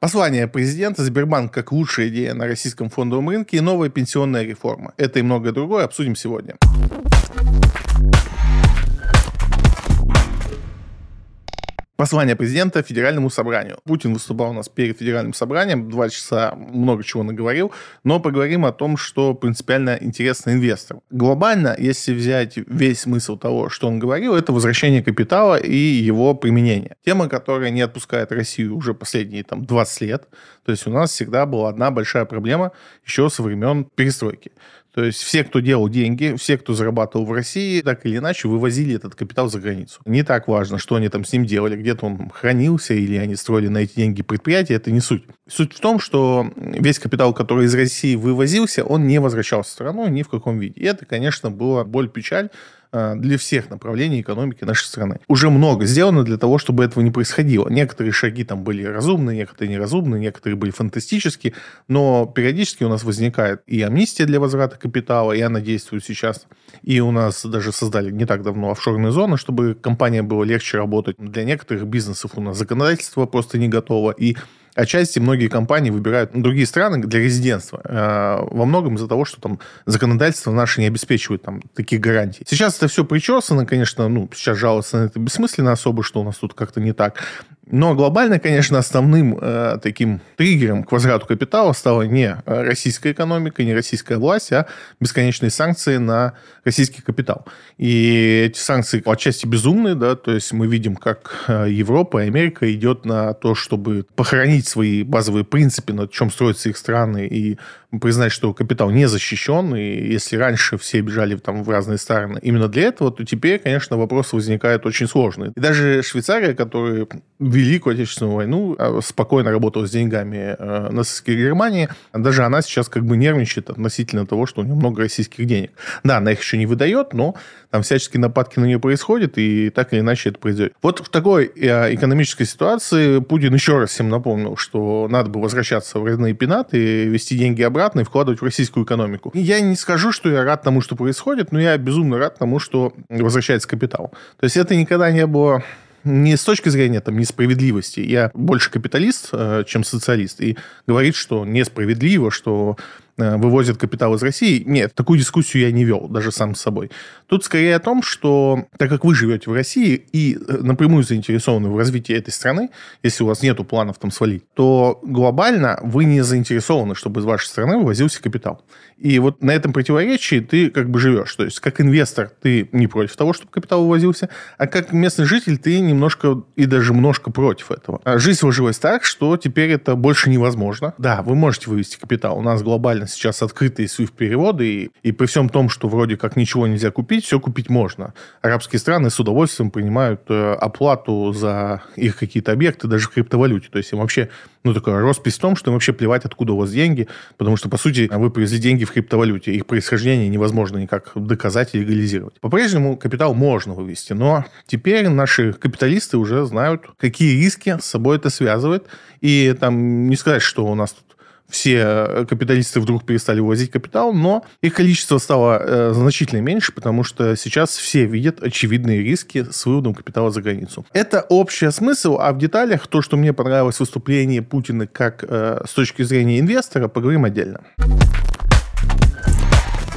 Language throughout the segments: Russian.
Послание президента Сбербанк как лучшая идея на российском фондовом рынке и новая пенсионная реформа. Это и многое другое обсудим сегодня. Послание президента Федеральному собранию. Путин выступал у нас перед Федеральным собранием, два часа много чего наговорил, но поговорим о том, что принципиально интересно инвесторам. Глобально, если взять весь смысл того, что он говорил, это возвращение капитала и его применение. Тема, которая не отпускает Россию уже последние там, 20 лет. То есть у нас всегда была одна большая проблема еще со времен перестройки. То есть все, кто делал деньги, все, кто зарабатывал в России, так или иначе вывозили этот капитал за границу. Не так важно, что они там с ним делали, где-то он хранился или они строили на эти деньги предприятия, это не суть. Суть в том, что весь капитал, который из России вывозился, он не возвращался в страну ни в каком виде. И это, конечно, была боль-печаль для всех направлений экономики нашей страны. Уже много сделано для того, чтобы этого не происходило. Некоторые шаги там были разумны, некоторые неразумны, некоторые были фантастические, но периодически у нас возникает и амнистия для возврата капитала, и она действует сейчас. И у нас даже создали не так давно офшорные зоны, чтобы компания было легче работать. Для некоторых бизнесов у нас законодательство просто не готово, и отчасти многие компании выбирают другие страны для резидентства. Э, во многом из-за того, что там законодательство наше не обеспечивает там таких гарантий. Сейчас это все причесано, конечно, ну, сейчас жаловаться на это бессмысленно особо, что у нас тут как-то не так. Но глобально, конечно, основным э, таким триггером к возврату капитала стала не российская экономика, не российская власть, а бесконечные санкции на российский капитал. И эти санкции отчасти безумные, да, то есть мы видим, как э, Европа и Америка идет на то, чтобы похоронить свои базовые принципы, на чем строятся их страны, и признать, что капитал не защищен, и если раньше все бежали там в разные стороны именно для этого, то теперь, конечно, вопрос возникает очень сложный. И даже Швейцария, которая Великую Отечественную войну а, спокойно работала с деньгами э, нацистской Германии, даже она сейчас как бы нервничает относительно того, что у нее много российских денег. Да, она их еще не выдает, но там всяческие нападки на нее происходят, и так или иначе это произойдет. Вот в такой э, экономической ситуации Путин еще раз всем напомнил, что надо бы возвращаться в родные пенаты, вести деньги обратно и вкладывать в российскую экономику. Я не скажу, что я рад тому, что происходит, но я безумно рад тому, что возвращается капитал. То есть это никогда не было не с точки зрения там, несправедливости. Я больше капиталист, э, чем социалист. И говорит, что несправедливо, что вывозят капитал из России. Нет, такую дискуссию я не вел, даже сам с собой. Тут скорее о том, что так как вы живете в России и э, напрямую заинтересованы в развитии этой страны, если у вас нет планов там свалить, то глобально вы не заинтересованы, чтобы из вашей страны вывозился капитал. И вот на этом противоречии ты как бы живешь. То есть, как инвестор ты не против того, чтобы капитал вывозился, а как местный житель ты немножко и даже немножко против этого. А жизнь сложилась так, что теперь это больше невозможно. Да, вы можете вывести капитал. У нас глобально сейчас открытые SWIFT-переводы, и, и при всем том, что вроде как ничего нельзя купить, все купить можно. Арабские страны с удовольствием принимают э, оплату за их какие-то объекты даже в криптовалюте. То есть им вообще, ну, такая роспись в том, что им вообще плевать, откуда у вас деньги, потому что, по сути, вы привезли деньги в криптовалюте. Их происхождение невозможно никак доказать и легализировать. По-прежнему капитал можно вывести, но теперь наши капиталисты уже знают, какие риски с собой это связывает. И там не сказать, что у нас тут все капиталисты вдруг перестали вывозить капитал, но их количество стало э, значительно меньше, потому что сейчас все видят очевидные риски с выводом капитала за границу. Это общий смысл, а в деталях то, что мне понравилось в выступлении Путина как э, с точки зрения инвестора, поговорим отдельно.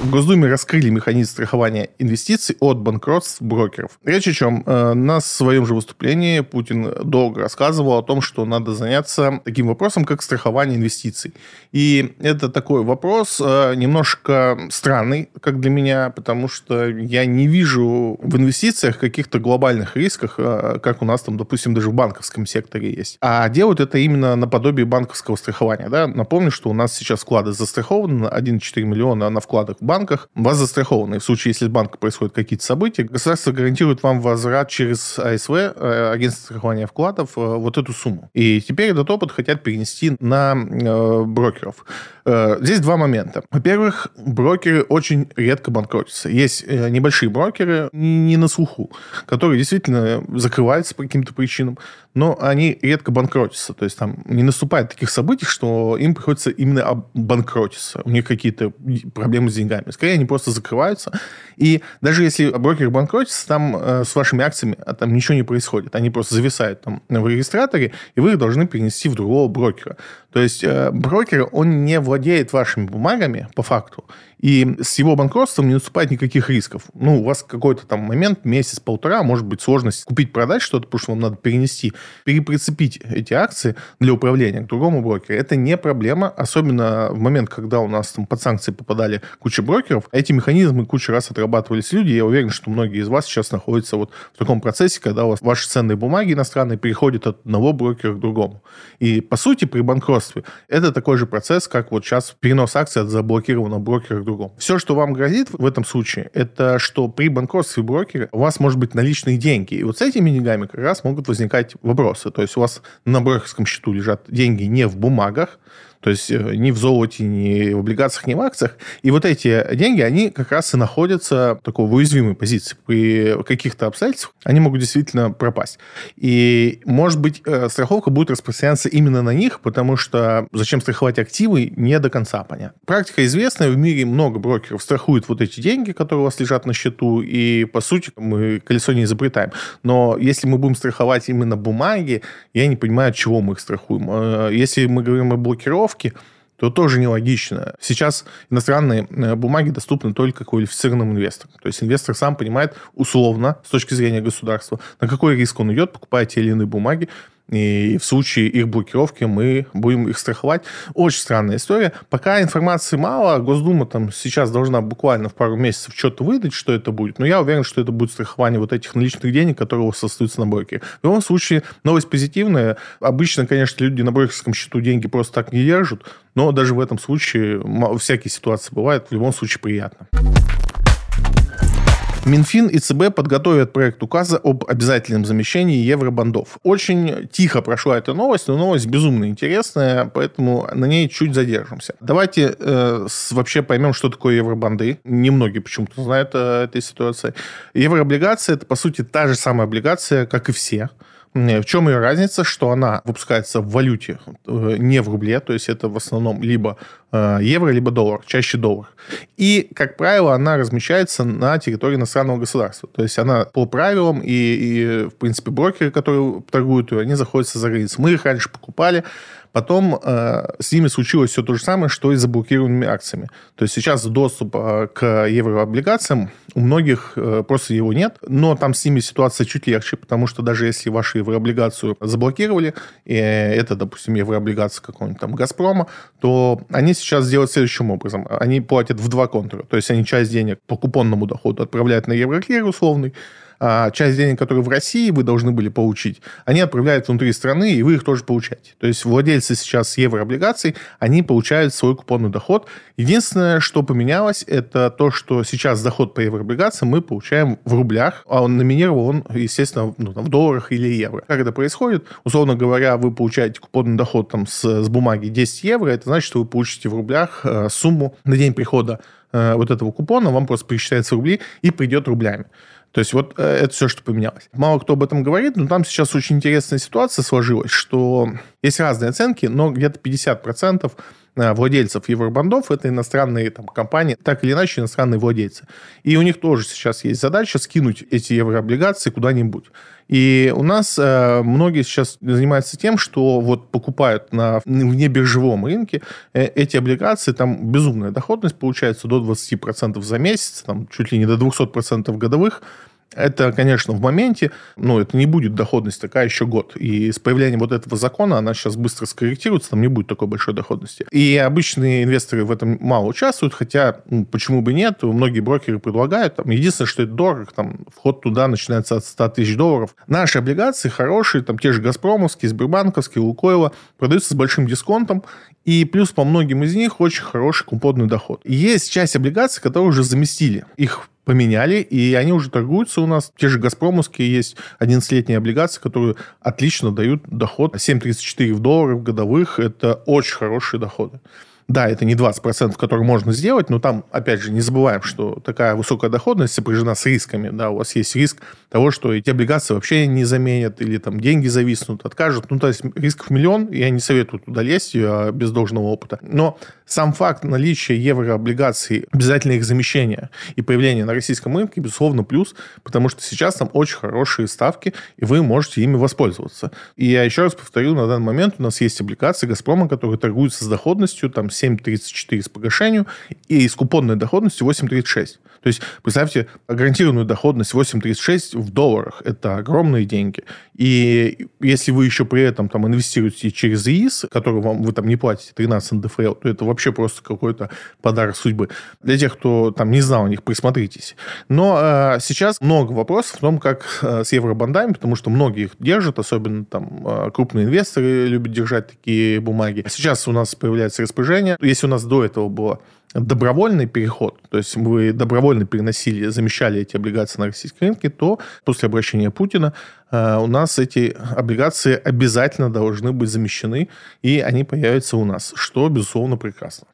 В Госдуме раскрыли механизм страхования инвестиций от банкротств брокеров. Речь о чем? Э, на своем же выступлении Путин долго рассказывал о том, что надо заняться таким вопросом, как страхование инвестиций. И это такой вопрос э, немножко странный, как для меня, потому что я не вижу в инвестициях каких-то глобальных рисков, э, как у нас там, допустим, даже в банковском секторе есть. А делают это именно наподобие банковского страхования. Да? Напомню, что у нас сейчас вклады застрахованы на 1,4 миллиона на вкладах в банках, вас застрахованы. В случае, если с банка происходят какие-то события, государство гарантирует вам возврат через АСВ, э, агентство страхования вкладов, э, вот эту сумму. И теперь этот опыт хотят перенести на э, брокеров. Здесь два момента. Во-первых, брокеры очень редко банкротятся. Есть небольшие брокеры, не на слуху, которые действительно закрываются по каким-то причинам, но они редко банкротятся. То есть там не наступает таких событий, что им приходится именно банкротиться. У них какие-то проблемы с деньгами деньгами. Скорее, они просто закрываются. И даже если брокер банкротится, там э, с вашими акциями а там ничего не происходит. Они просто зависают там в регистраторе, и вы их должны перенести в другого брокера. То есть э, брокер, он не владеет вашими бумагами по факту, и с его банкротством не наступает никаких рисков. Ну, у вас какой-то там момент, месяц-полтора, может быть сложность купить-продать что-то, потому что вам надо перенести, переприцепить эти акции для управления к другому брокеру. Это не проблема, особенно в момент, когда у нас там под санкции попадали куча брокеров. Эти механизмы кучу раз отрабатывались люди. Я уверен, что многие из вас сейчас находятся вот в таком процессе, когда у вас ваши ценные бумаги иностранные переходят от одного брокера к другому. И, по сути, при банкротстве это такой же процесс, как вот сейчас перенос акций от заблокированного брокера к другому. Все, что вам грозит в этом случае, это что при банкротстве брокера у вас может быть наличные деньги. И вот с этими деньгами как раз могут возникать вопросы. То есть у вас на брокерском счету лежат деньги не в бумагах, то есть э, ни в золоте, ни в облигациях, ни в акциях. И вот эти деньги, они как раз и находятся в такой уязвимой позиции. При каких-то обстоятельствах они могут действительно пропасть. И, может быть, э, страховка будет распространяться именно на них, потому что зачем страховать активы, не до конца понятно. Практика известная, в мире много брокеров страхуют вот эти деньги, которые у вас лежат на счету, и, по сути, мы колесо не изобретаем. Но если мы будем страховать именно бумаги, я не понимаю, от чего мы их страхуем. Э, если мы говорим о блокировке, блокировки, то тоже нелогично. Сейчас иностранные э, бумаги доступны только квалифицированным инвесторам. То есть инвестор сам понимает условно, с точки зрения государства, на какой риск он идет, покупая те или иные бумаги, и в случае их блокировки мы будем их страховать. Очень странная история. Пока информации мало, Госдума там сейчас должна буквально в пару месяцев что-то выдать, что это будет. Но я уверен, что это будет страхование вот этих наличных денег, которые у вас остаются на брокере. В любом случае, новость позитивная. Обычно, конечно, люди на брокерском счету деньги просто так не держат, но даже в этом случае всякие ситуации бывают. В любом случае приятно. Минфин и ЦБ подготовят проект указа об обязательном замещении евробандов. Очень тихо прошла эта новость, но новость безумно интересная, поэтому на ней чуть задержимся. Давайте э, с, вообще поймем, что такое евробанды. Немногие почему-то знают о этой ситуации. Еврооблигация – это, по сути, та же самая облигация, как и все. В чем ее разница? Что она выпускается в валюте, э, не в рубле, то есть это в основном либо э, евро, либо доллар, чаще доллар. И, как правило, она размещается на территории иностранного государства. То есть она по правилам, и, и в принципе, брокеры, которые торгуют ее, они заходятся за границу. Мы их раньше покупали, Потом э, с ними случилось все то же самое, что и с заблокированными акциями. То есть сейчас доступ э, к еврооблигациям у многих э, просто его нет, но там с ними ситуация чуть легче, потому что даже если вашу еврооблигацию заблокировали, и это, допустим, еврооблигация какого-нибудь там «Газпрома», то они сейчас делают следующим образом. Они платят в два контура. То есть они часть денег по купонному доходу отправляют на евроклир условный, а часть денег, которые в России вы должны были получить, они отправляют внутри страны, и вы их тоже получаете. То есть владельцы сейчас еврооблигаций, они получают свой купонный доход. Единственное, что поменялось, это то, что сейчас доход по еврооблигациям мы получаем в рублях, а он номинирован естественно, ну, в долларах или евро. Как это происходит? Условно говоря, вы получаете купонный доход там, с, с бумаги 10 евро, это значит, что вы получите в рублях э, сумму на день прихода э, вот этого купона, вам просто пересчитается рубли и придет рублями. То есть вот э, это все, что поменялось. Мало кто об этом говорит, но там сейчас очень интересная ситуация сложилась, что есть разные оценки, но где-то 50% э, владельцев евробандов это иностранные там, компании, так или иначе иностранные владельцы. И у них тоже сейчас есть задача скинуть эти еврооблигации куда-нибудь. И у нас э, многие сейчас занимаются тем, что вот покупают на внебиржевом рынке э, эти облигации, там безумная доходность получается до 20% за месяц, там чуть ли не до 200% годовых. Это, конечно, в моменте, но это не будет доходность такая еще год. И с появлением вот этого закона она сейчас быстро скорректируется, там не будет такой большой доходности. И обычные инвесторы в этом мало участвуют, хотя ну, почему бы нет, многие брокеры предлагают. Там, единственное, что это дорого, там, вход туда начинается от 100 тысяч долларов. Наши облигации хорошие, там те же Газпромовские, Сбербанковские, Лукойло, продаются с большим дисконтом, и плюс по многим из них очень хороший купонный доход. Есть часть облигаций, которые уже заместили. Их поменяли, и они уже торгуются у нас. Те же «Газпромовские» есть 11-летние облигации, которые отлично дают доход. 7,34 в долларах годовых – это очень хорошие доходы. Да, это не 20%, которые можно сделать, но там, опять же, не забываем, что такая высокая доходность сопряжена с рисками. Да, у вас есть риск того, что эти облигации вообще не заменят, или там деньги зависнут, откажут. Ну, то есть рисков миллион, я не советую туда лезть а, без должного опыта. Но сам факт наличия еврооблигаций, обязательно их замещения и появления на российском рынке, безусловно, плюс, потому что сейчас там очень хорошие ставки, и вы можете ими воспользоваться. И я еще раз повторю, на данный момент у нас есть облигации «Газпрома», которые торгуются с доходностью там 7,34 с погашению и с купонной доходностью 8,36. То есть, представьте, гарантированную доходность 8,36 в долларах. Это огромные деньги. И если вы еще при этом там инвестируете через ИИС, который вам вы там не платите 13 НДФЛ, то это вообще просто какой-то подарок судьбы. Для тех, кто там не знал о них, присмотритесь. Но э, сейчас много вопросов в том, как э, с евробандами, потому что многие их держат, особенно там э, крупные инвесторы любят держать такие бумаги. Сейчас у нас появляется распоряжение. Если у нас до этого было добровольный переход, то есть вы добровольно переносили, замещали эти облигации на российские рынки, то после обращения Путина э, у нас эти облигации обязательно должны быть замещены, и они появятся у нас, что, безусловно, прекрасно.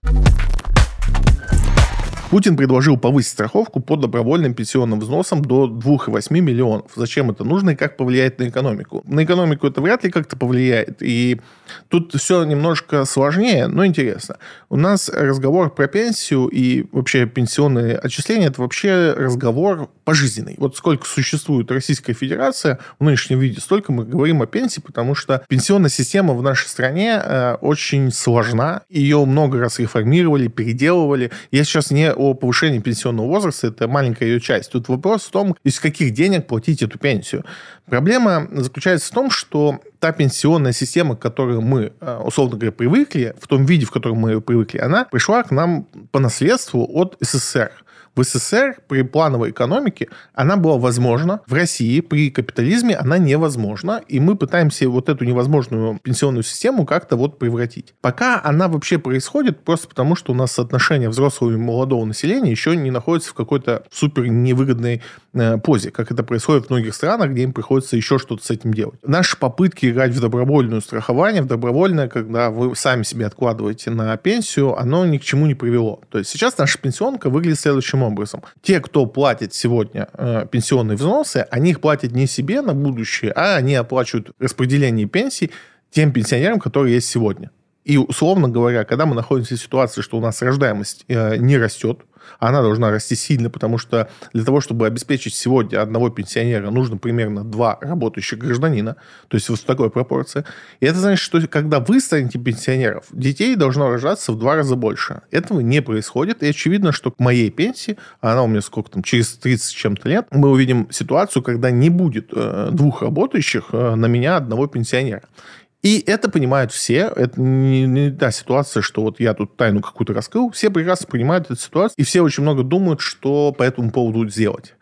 Путин предложил повысить страховку по добровольным пенсионным взносам до 2,8 миллионов. Зачем это нужно и как повлияет на экономику? На экономику это вряд ли как-то повлияет. И тут все немножко сложнее, но интересно. У нас разговор про пенсию и вообще пенсионные отчисления – это вообще разговор пожизненный. Вот сколько существует Российская Федерация в нынешнем виде, столько мы говорим о пенсии, потому что пенсионная система в нашей стране э, очень сложна. Ее много раз реформировали, переделывали. Я сейчас не о повышении пенсионного возраста, это маленькая ее часть. Тут вопрос в том, из каких денег платить эту пенсию. Проблема заключается в том, что та пенсионная система, к которой мы, э, условно говоря, привыкли, в том виде, в котором мы привыкли, она пришла к нам по наследству от СССР в СССР при плановой экономике она была возможна, в России при капитализме она невозможна, и мы пытаемся вот эту невозможную пенсионную систему как-то вот превратить. Пока она вообще происходит просто потому, что у нас соотношение взрослого и молодого населения еще не находится в какой-то супер невыгодной э, позе, как это происходит в многих странах, где им приходится еще что-то с этим делать. Наши попытки играть в добровольное страхование, в добровольное, когда вы сами себе откладываете на пенсию, оно ни к чему не привело. То есть сейчас наша пенсионка выглядит следующим образом. Те, кто платит сегодня э, пенсионные взносы, они их платят не себе на будущее, а они оплачивают распределение пенсий тем пенсионерам, которые есть сегодня. И, условно говоря, когда мы находимся в ситуации, что у нас рождаемость э, не растет, она должна расти сильно, потому что для того, чтобы обеспечить сегодня одного пенсионера, нужно примерно два работающих гражданина, то есть вот в такой пропорции. И это значит, что когда вы станете пенсионеров, детей должно рождаться в два раза больше. Этого не происходит, и очевидно, что к моей пенсии, она у меня сколько там, через 30 чем-то лет, мы увидим ситуацию, когда не будет э, двух работающих э, на меня одного пенсионера. И это понимают все. Это не, не та ситуация, что вот я тут тайну какую-то раскрыл. Все прекрасно понимают эту ситуацию. И все очень много думают, что по этому поводу сделать.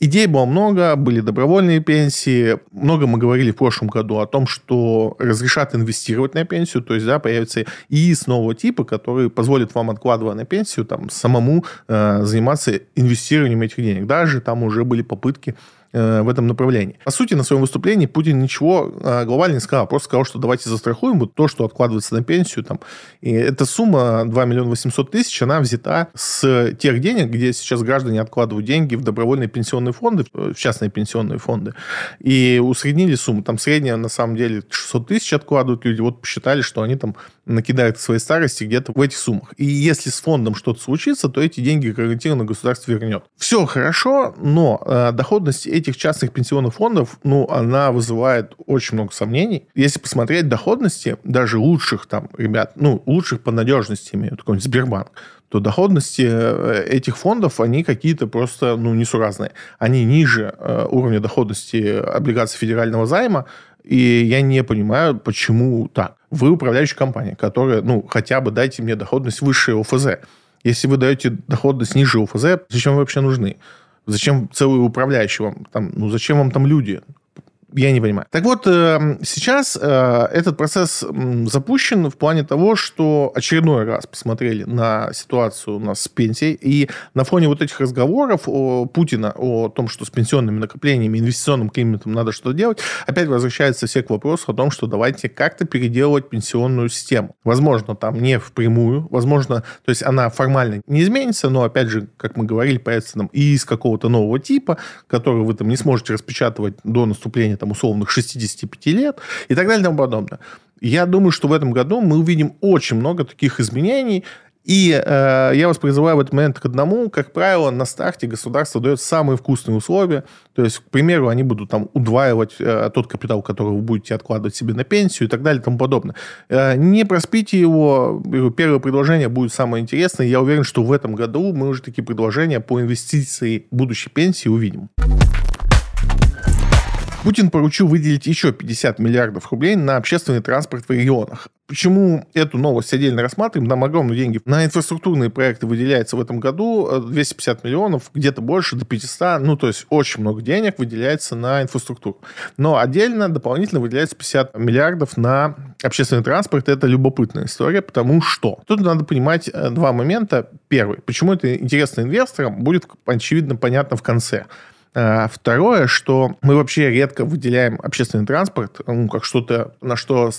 Идей было много, были добровольные пенсии. Много мы говорили в прошлом году о том, что разрешат инвестировать на пенсию. То есть, да, появится ИИС нового типа, который позволит вам, откладывая на пенсию, там, самому э, заниматься инвестированием этих денег. Даже там уже были попытки в этом направлении. По сути, на своем выступлении Путин ничего э, глобально не сказал, просто сказал, что давайте застрахуем вот то, что откладывается на пенсию. Там. И эта сумма 2 миллиона 800 тысяч, она взята с тех денег, где сейчас граждане откладывают деньги в добровольные пенсионные фонды, в частные пенсионные фонды, и усреднили сумму. Там средняя, на самом деле, 600 тысяч откладывают люди. Вот посчитали, что они там накидают своей старости где-то в этих суммах. И если с фондом что-то случится, то эти деньги гарантированно государство вернет. Все хорошо, но э, доходность этих частных пенсионных фондов, ну, она вызывает очень много сомнений. Если посмотреть доходности даже лучших там ребят, ну, лучших по надежности, имею какой-нибудь Сбербанк, то доходности э, этих фондов, они какие-то просто, ну, несуразные. Они ниже э, уровня доходности облигаций федерального займа, и я не понимаю, почему так. Вы управляющая компания, которая, ну, хотя бы дайте мне доходность выше ОФЗ. Если вы даете доходность ниже ОФЗ, зачем вы вообще нужны? Зачем целый управляющий вам? Там, ну, зачем вам там люди? Я не понимаю. Так вот, э, сейчас э, этот процесс запущен в плане того, что очередной раз посмотрели на ситуацию у нас с пенсией, и на фоне вот этих разговоров о Путина о том, что с пенсионными накоплениями, инвестиционным климатом надо что-то делать, опять возвращается все к вопросу о том, что давайте как-то переделывать пенсионную систему. Возможно, там не впрямую, возможно, то есть она формально не изменится, но, опять же, как мы говорили, появится там и из какого-то нового типа, который вы там не сможете распечатывать до наступления там условных 65 лет и так далее и тому подобное. Я думаю, что в этом году мы увидим очень много таких изменений, и э, я вас призываю в этот момент к одному. Как правило, на старте государство дает самые вкусные условия. То есть, к примеру, они будут там удваивать э, тот капитал, который вы будете откладывать себе на пенсию и так далее и тому подобное. Э, не проспите его. Первое предложение будет самое интересное. Я уверен, что в этом году мы уже такие предложения по инвестиции будущей пенсии увидим. Путин поручил выделить еще 50 миллиардов рублей на общественный транспорт в регионах. Почему эту новость отдельно рассматриваем? Нам огромные деньги. На инфраструктурные проекты выделяется в этом году 250 э, миллионов, где-то больше, до 500. Ну, то есть очень много денег выделяется на инфраструктуру. Но отдельно дополнительно выделяется 50 миллиардов на общественный транспорт. Это любопытная история, потому что тут надо понимать э, два момента. Первый. Почему это интересно инвесторам, будет, очевидно, понятно в конце. А, второе, что мы вообще редко выделяем общественный транспорт ну, как что-то, на что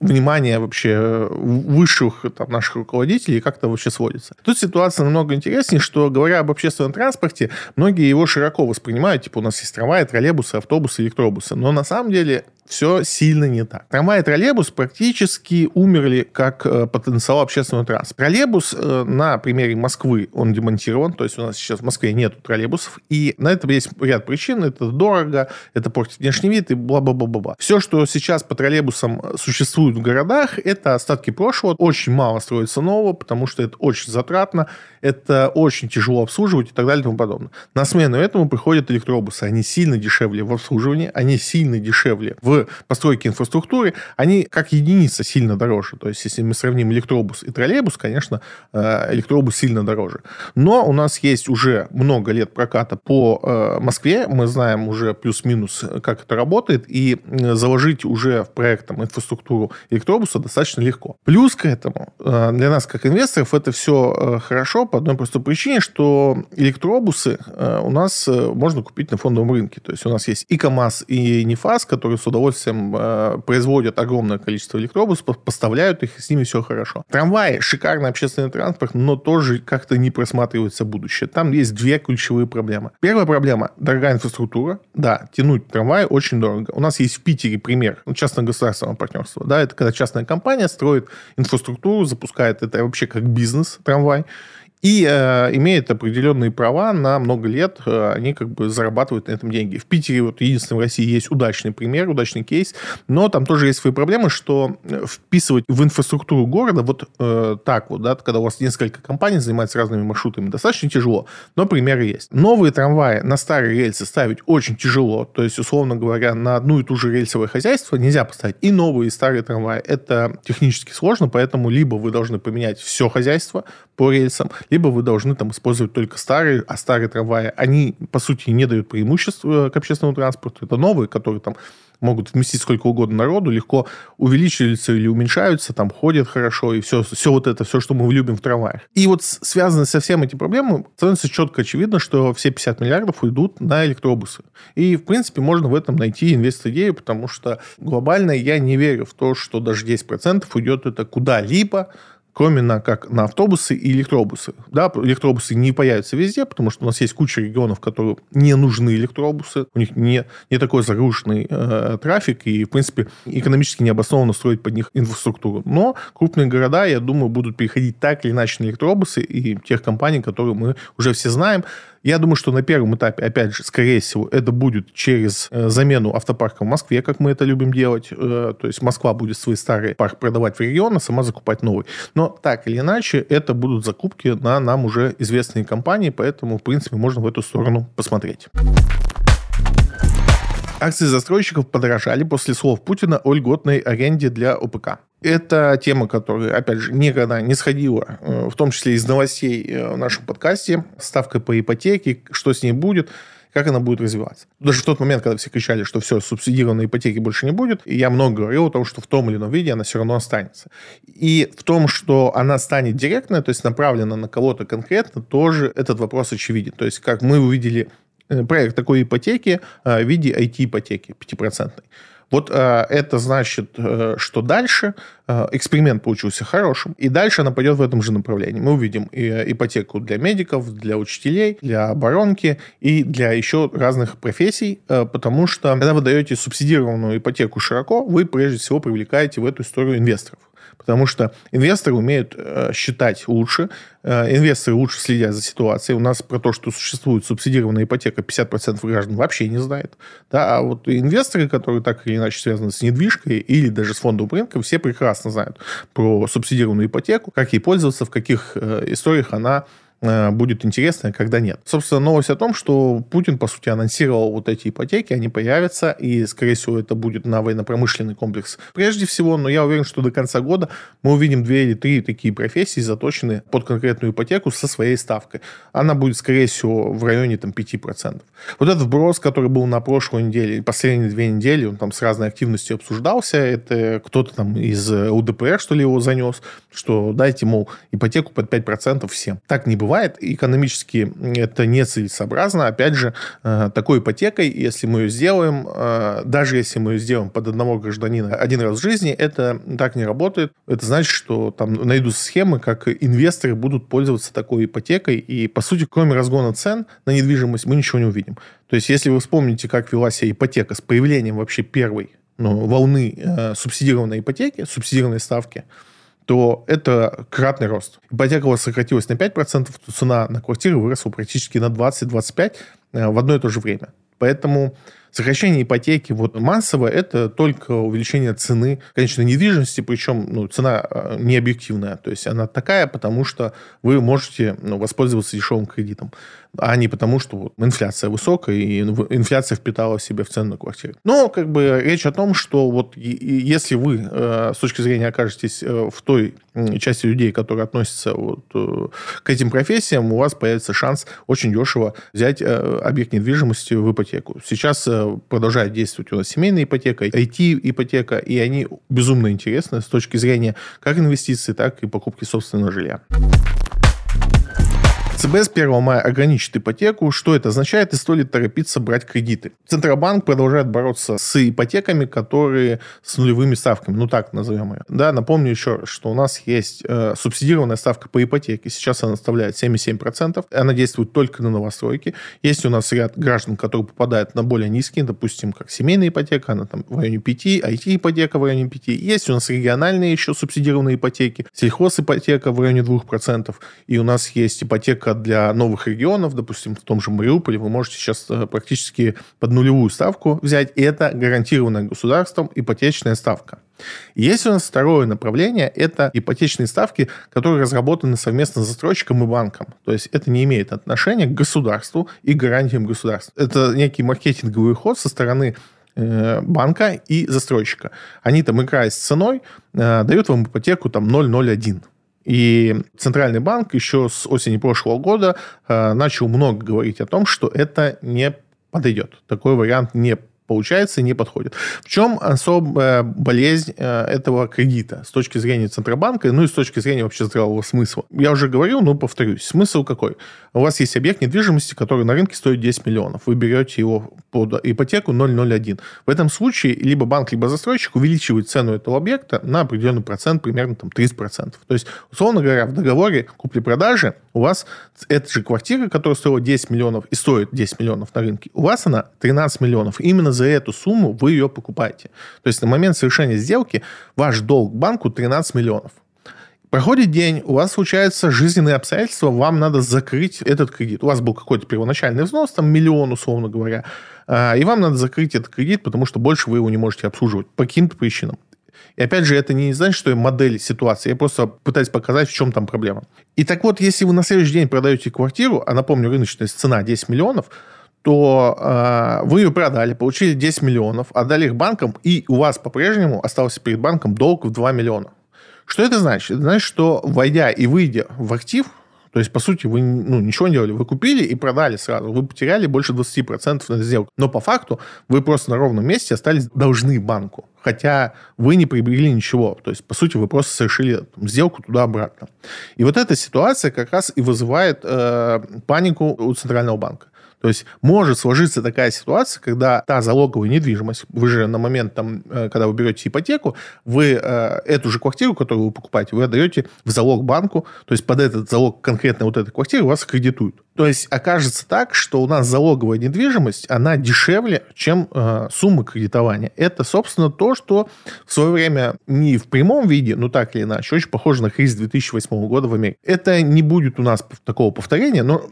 внимание вообще высших там, наших руководителей как-то вообще сводится. Тут ситуация намного интереснее, что говоря об общественном транспорте, многие его широко воспринимают, типа у нас есть трамваи, троллейбусы, автобусы, электробусы. Но на самом деле все сильно не так. Трамвай и троллейбус практически умерли как э, потенциал общественного транспорта. Троллейбус э, на примере Москвы, он демонтирован, то есть у нас сейчас в Москве нет троллейбусов, и на это есть ряд причин. Это дорого, это портит внешний вид и бла-бла-бла-бла. Все, что сейчас по троллейбусам существует в городах, это остатки прошлого. Очень мало строится нового, потому что это очень затратно, это очень тяжело обслуживать и так далее и тому подобное. На смену этому приходят электробусы. Они сильно дешевле в обслуживании, они сильно дешевле в постройке инфраструктуры, они как единица сильно дороже. То есть, если мы сравним электробус и троллейбус, конечно, э, электробус сильно дороже. Но у нас есть уже много лет проката по э, Москве. Мы знаем уже плюс-минус, как это работает. И заложить уже в проект там, инфраструктуру электробуса достаточно легко. Плюс к этому, э, для нас, как инвесторов, это все хорошо, по одной простой причине, что электробусы э, у нас э, можно купить на фондовом рынке. То есть у нас есть и КАМАЗ, и НИФАС, которые с удовольствием э, производят огромное количество электробусов, поставляют их, с ними все хорошо. Трамваи – шикарный общественный транспорт, но тоже как-то не просматривается будущее. Там есть две ключевые проблемы. Первая проблема – дорогая инфраструктура. Да, тянуть трамваи очень дорого. У нас есть в Питере пример частно-государственного партнерства. Да, это когда частная компания строит инфраструктуру, запускает это вообще как бизнес трамвай, и э, имеет определенные права на много лет, э, они как бы зарабатывают на этом деньги. В Питере вот единственный в России есть удачный пример, удачный кейс, но там тоже есть свои проблемы, что э, вписывать в инфраструктуру города вот э, так вот, да, когда у вас несколько компаний занимаются разными маршрутами, достаточно тяжело, но примеры есть. Новые трамваи на старые рельсы ставить очень тяжело, то есть, условно говоря, на одну и ту же рельсовое хозяйство нельзя поставить и новые, и старые трамваи. Это технически сложно, поэтому либо вы должны поменять все хозяйство по рельсам, либо вы должны там использовать только старые, а старые трамваи, они, по сути, не дают преимуществ э, к общественному транспорту. Это новые, которые там могут вместить сколько угодно народу, легко увеличиваются или уменьшаются, там ходят хорошо, и все, все вот это, все, что мы любим в трамваях. И вот связано со всем этим проблемами, становится четко очевидно, что все 50 миллиардов уйдут на электробусы. И, в принципе, можно в этом найти инвест-идею, потому что глобально я не верю в то, что даже 10% уйдет это куда-либо, кроме на, как на автобусы и электробусы. Да, электробусы не появятся везде, потому что у нас есть куча регионов, которые не нужны электробусы, у них не, не такой загруженный э, трафик, и, в принципе, экономически необоснованно строить под них инфраструктуру. Но крупные города, я думаю, будут переходить так или иначе на электробусы и тех компаний, которые мы уже все знаем. Я думаю, что на первом этапе, опять же, скорее всего, это будет через э, замену автопарка в Москве, как мы это любим делать. Э, то есть Москва будет свой старый парк продавать в регион, а сама закупать новый. Но так или иначе, это будут закупки на нам уже известные компании, поэтому, в принципе, можно в эту сторону посмотреть. Акции застройщиков подорожали после слов Путина о льготной аренде для ОПК. Это тема, которая, опять же, никогда не сходила, э, в том числе из новостей в нашем подкасте. Ставка по ипотеке, что с ней будет. как она будет развиваться. Даже в тот момент, когда все кричали, что все, субсидированной ипотеки больше не будет, я много говорил о том, что в том или ином виде она все равно останется. И в том, что она станет директной, то есть направлена на кого-то конкретно, тоже этот вопрос очевиден. То есть как мы увидели э, проект такой ипотеки э, в виде IT-ипотеки 5%. Вот э, это значит, э, что дальше э, эксперимент получился хорошим, и дальше она пойдет в этом же направлении. Мы увидим и, ипотеку для медиков, для учителей, для оборонки и для еще разных профессий, потому что когда вы даете субсидированную ипотеку широко, вы прежде всего привлекаете в эту историю инвесторов. Потому что инвесторы умеют э, считать лучше, э, инвесторы лучше следят за ситуацией. У нас про то, что существует субсидированная ипотека, 50% граждан вообще не знает. Да? А вот инвесторы, которые так или иначе связаны с недвижкой или даже с фондовым рынком, все прекрасно знают про субсидированную ипотеку, как ей пользоваться, в каких э, историях она будет интересно, когда нет. Собственно, новость о том, что Путин, по сути, анонсировал вот эти ипотеки, они появятся, и, скорее всего, это будет на военно-промышленный комплекс прежде всего, но я уверен, что до конца года мы увидим две или три такие профессии, заточенные под конкретную ипотеку со своей ставкой. Она будет, скорее всего, в районе там, 5%. Вот этот вброс, который был на прошлой неделе, последние две недели, он там с разной активностью обсуждался, это кто-то там из УДПР, что ли, его занес, что дайте, мол, ипотеку под 5% всем. Так не бывает бывает. Экономически это нецелесообразно. Опять же, э, такой ипотекой, если мы ее сделаем, э, даже если мы ее сделаем под одного гражданина один раз в жизни, это так не работает. Это значит, что там найдутся схемы, как инвесторы будут пользоваться такой ипотекой. И, по сути, кроме разгона цен на недвижимость, мы ничего не увидим. То есть, если вы вспомните, как вела себя ипотека с появлением вообще первой ну, волны э, субсидированной ипотеки, субсидированной ставки, то это кратный рост. Ипотека у вас сократилась на 5%, то цена на квартиру выросла практически на 20-25% э, в одно и то же время. Поэтому Сокращение ипотеки вот массово – это только увеличение цены конечной недвижимости, причем ну, цена э, не объективная. То есть она такая, потому что вы можете ну, воспользоваться дешевым кредитом, а не потому, что вот, инфляция высокая, и инфляция впитала в себя в цену на квартиру. Но как бы речь о том, что вот если вы э, с точки зрения окажетесь э, в той части людей, которые относятся вот к этим профессиям, у вас появится шанс очень дешево взять объект недвижимости в ипотеку. Сейчас продолжает действовать у нас семейная ипотека, IT-ипотека, и они безумно интересны с точки зрения как инвестиций, так и покупки собственного жилья. ЦБ с 1 мая ограничит ипотеку. Что это означает и стоит ли торопиться брать кредиты? Центробанк продолжает бороться с ипотеками, которые с нулевыми ставками, ну так назовем ее. Да, напомню еще, что у нас есть э, субсидированная ставка по ипотеке. Сейчас она составляет 7,7%. Она действует только на новостройки. Есть у нас ряд граждан, которые попадают на более низкие, допустим, как семейная ипотека, она там в районе 5, IT-ипотека в районе 5. Есть у нас региональные еще субсидированные ипотеки, сельхозипотека в районе 2%. И у нас есть ипотека для новых регионов, допустим, в том же Мариуполе, вы можете сейчас э, практически под нулевую ставку взять, и это гарантированная государством ипотечная ставка. Есть у нас второе направление, это ипотечные ставки, которые разработаны совместно с застройщиком и банком. То есть это не имеет отношения к государству и гарантиям государства. Это некий маркетинговый ход со стороны э, банка и застройщика. Они там, играя с ценой, э, дают вам ипотеку там 0,01. И Центральный банк еще с осени прошлого года э, начал много говорить о том, что это не подойдет. Такой вариант не получается, не подходит. В чем особая болезнь э, этого кредита с точки зрения Центробанка, ну и с точки зрения вообще здравого смысла? Я уже говорил, но повторюсь. Смысл какой? У вас есть объект недвижимости, который на рынке стоит 10 миллионов. Вы берете его под ипотеку 0,01. В этом случае либо банк, либо застройщик увеличивает цену этого объекта на определенный процент, примерно там 30%. То есть, условно говоря, в договоре купли-продажи у вас эта же квартира, которая стоила 10 миллионов и стоит 10 миллионов на рынке, у вас она 13 миллионов. Именно за эту сумму вы ее покупаете. То есть на момент совершения сделки ваш долг банку 13 миллионов. Проходит день, у вас случаются жизненные обстоятельства, вам надо закрыть этот кредит. У вас был какой-то первоначальный взнос, там миллион, условно говоря, а, и вам надо закрыть этот кредит, потому что больше вы его не можете обслуживать по каким-то причинам. И опять же, это не значит, что модель ситуации. Я просто пытаюсь показать, в чем там проблема. И так вот, если вы на следующий день продаете квартиру, а напомню, рыночная цена 10 миллионов, то э, вы ее продали, получили 10 миллионов, отдали их банкам, и у вас по-прежнему остался перед банком долг в 2 миллиона. Что это значит? Это значит, что войдя и выйдя в актив, То есть, по сути, вы ну, ничего не делали. Вы купили и продали сразу. Вы потеряли больше 20% на сделку. Но по факту вы просто на ровном месте остались должны банку. Хотя вы не приобрели ничего. То есть, по сути, вы просто совершили там, сделку туда-обратно. И вот эта ситуация как раз и вызывает э, панику у Центрального банка. То есть может сложиться такая ситуация, когда та залоговая недвижимость, вы же на момент, там, э, когда вы берете ипотеку, вы э, эту же квартиру, которую вы покупаете, вы отдаете в залог банку, то есть под этот залог конкретно вот этой квартиры вас кредитуют. То есть окажется так, что у нас залоговая недвижимость, она дешевле, чем э, сумма кредитования. Это, собственно, то, что в свое время не в прямом виде, но так или иначе, очень похоже на кризис 2008 года в Америке. Это не будет у нас такого повторения, но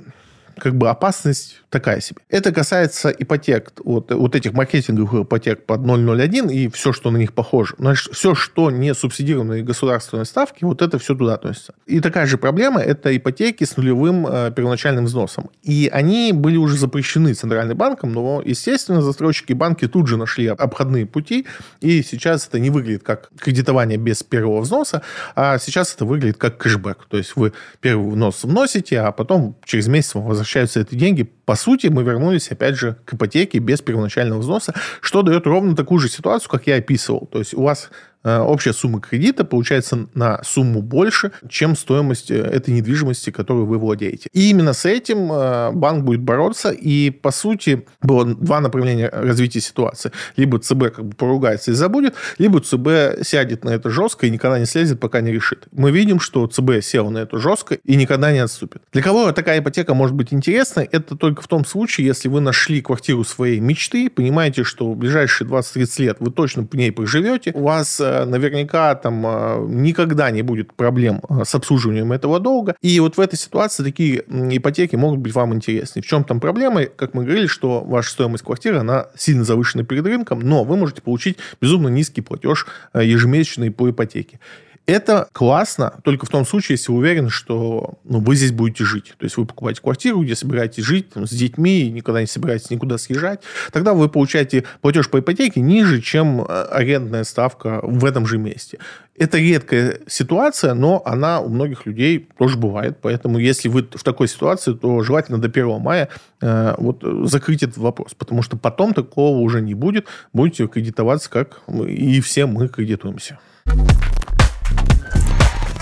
как бы опасность такая себе. Это касается ипотек, вот, вот этих маркетинговых ипотек под 001 и все, что на них похоже. Значит, все, что не субсидированные государственные ставки, вот это все туда относится. И такая же проблема – это ипотеки с нулевым э, первоначальным взносом. И они были уже запрещены Центральным банком, но, естественно, застройщики банки тут же нашли обходные пути, и сейчас это не выглядит как кредитование без первого взноса, а сейчас это выглядит как кэшбэк. То есть вы первый взнос вносите, а потом через месяц вам возвращаются эти деньги по сути, мы вернулись, опять же, к ипотеке без первоначального взноса, что дает ровно такую же ситуацию, как я описывал. То есть у вас общая сумма кредита получается на сумму больше, чем стоимость э, этой недвижимости, которую вы владеете. И именно с этим э, банк будет бороться. И, по сути, было два направления развития ситуации. Либо ЦБ как бы поругается и забудет, либо ЦБ сядет на это жестко и никогда не слезет, пока не решит. Мы видим, что ЦБ сел на это жестко и никогда не отступит. Для кого такая ипотека может быть интересной, это только в том случае, если вы нашли квартиру своей мечты, понимаете, что в ближайшие 20-30 лет вы точно по ней проживете, у вас наверняка там а, никогда не будет проблем а, с обслуживанием этого долга. И вот в этой ситуации такие ипотеки могут быть вам интересны. В чем там проблема? Как мы говорили, что ваша стоимость квартиры, она сильно завышена перед рынком, но вы можете получить безумно низкий платеж ежемесячный по ипотеке. Это классно только в том случае, если вы уверены, что ну, вы здесь будете жить. То есть вы покупаете квартиру, где собираетесь жить там, с детьми и никогда не собираетесь никуда съезжать. Тогда вы получаете платеж по ипотеке ниже, чем э, арендная ставка в этом же месте. Это редкая ситуация, но она у многих людей тоже бывает. Поэтому если вы в такой ситуации, то желательно до 1 мая э, вот, закрыть этот вопрос. Потому что потом такого уже не будет. Будете кредитоваться, как и все мы кредитуемся.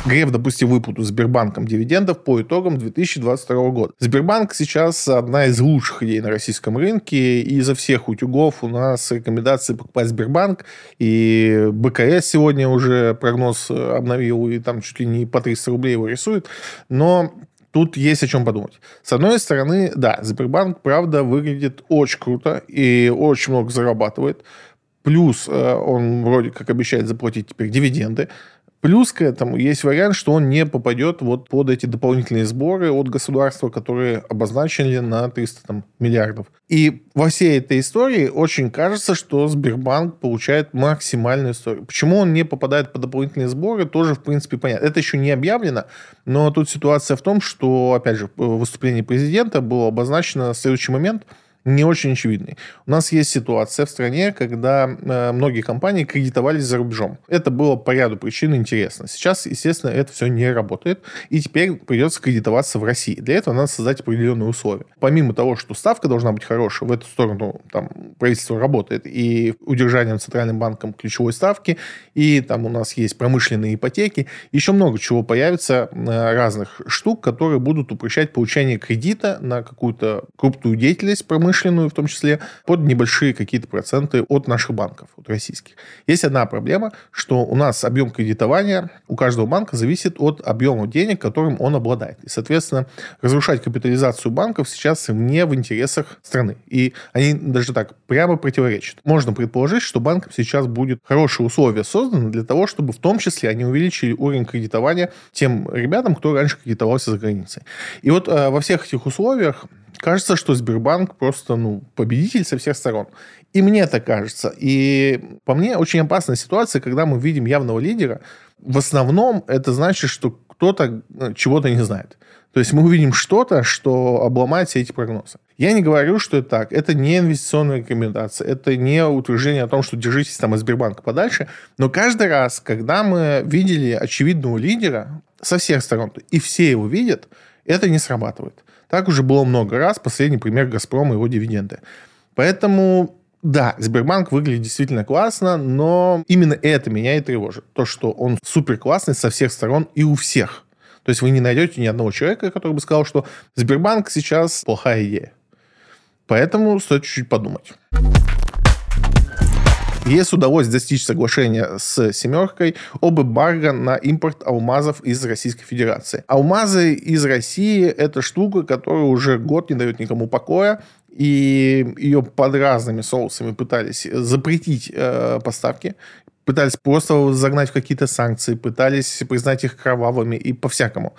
Греф допустил выплату Сбербанком дивидендов по итогам 2022 года. Сбербанк сейчас одна из лучших идей на российском рынке. И изо всех утюгов у нас рекомендации покупать Сбербанк. И БКС сегодня уже прогноз обновил, и там чуть ли не по 300 рублей его рисует. Но тут есть о чем подумать. С одной стороны, да, Сбербанк, правда, выглядит очень круто и очень много зарабатывает. Плюс э, он вроде как обещает заплатить теперь дивиденды. Плюс к этому есть вариант, что он не попадет вот под эти дополнительные сборы от государства, которые обозначили на 300 там, миллиардов. И во всей этой истории очень кажется, что Сбербанк получает максимальную историю. Почему он не попадает под дополнительные сборы, тоже, в принципе, понятно. Это еще не объявлено, но тут ситуация в том, что, опять же, в выступлении президента было обозначено следующий момент – не очень очевидный. У нас есть ситуация в стране, когда э, многие компании кредитовались за рубежом. Это было по ряду причин интересно. Сейчас, естественно, это все не работает, и теперь придется кредитоваться в России. Для этого надо создать определенные условия. Помимо того, что ставка должна быть хорошая, в эту сторону там, правительство работает, и удержание Центральным банком ключевой ставки, и там у нас есть промышленные ипотеки, еще много чего появится э, разных штук, которые будут упрощать получение кредита на какую-то крупную деятельность промышленную, промышленную в том числе, под небольшие какие-то проценты от наших банков, от российских. Есть одна проблема, что у нас объем кредитования у каждого банка зависит от объема денег, которым он обладает. И, соответственно, разрушать капитализацию банков сейчас не в интересах страны. И они даже так прямо противоречат. Можно предположить, что банкам сейчас будет хорошие условия созданы для того, чтобы в том числе они увеличили уровень кредитования тем ребятам, кто раньше кредитовался за границей. И вот э, во всех этих условиях кажется, что Сбербанк просто ну, победитель со всех сторон. И мне это кажется. И по мне очень опасная ситуация, когда мы видим явного лидера. В основном это значит, что кто-то ну, чего-то не знает. То есть мы увидим что-то, что обломает все эти прогнозы. Я не говорю, что это так. Это не инвестиционная рекомендация. Это не утверждение о том, что держитесь там от Сбербанка подальше. Но каждый раз, когда мы видели очевидного лидера со всех сторон, и все его видят, Это не срабатывает. Так уже было много раз. Последний пример «Газпрома» и его дивиденды. Поэтому да, Сбербанк выглядит действительно классно, но именно это меня и тревожит. То, что он супер классный со всех сторон и у всех. То есть вы не найдете ни одного человека, который бы сказал, что Сбербанк сейчас плохая идея. Поэтому стоит чуть-чуть подумать. Если удалось достичь соглашения с «семеркой» об эмбарго на импорт алмазов из Российской Федерации. Алмазы из России – это штука, которая уже год не дает никому покоя и ее под разными соусами пытались запретить э, поставки, пытались просто загнать в какие-то санкции, пытались признать их кровавыми и по-всякому.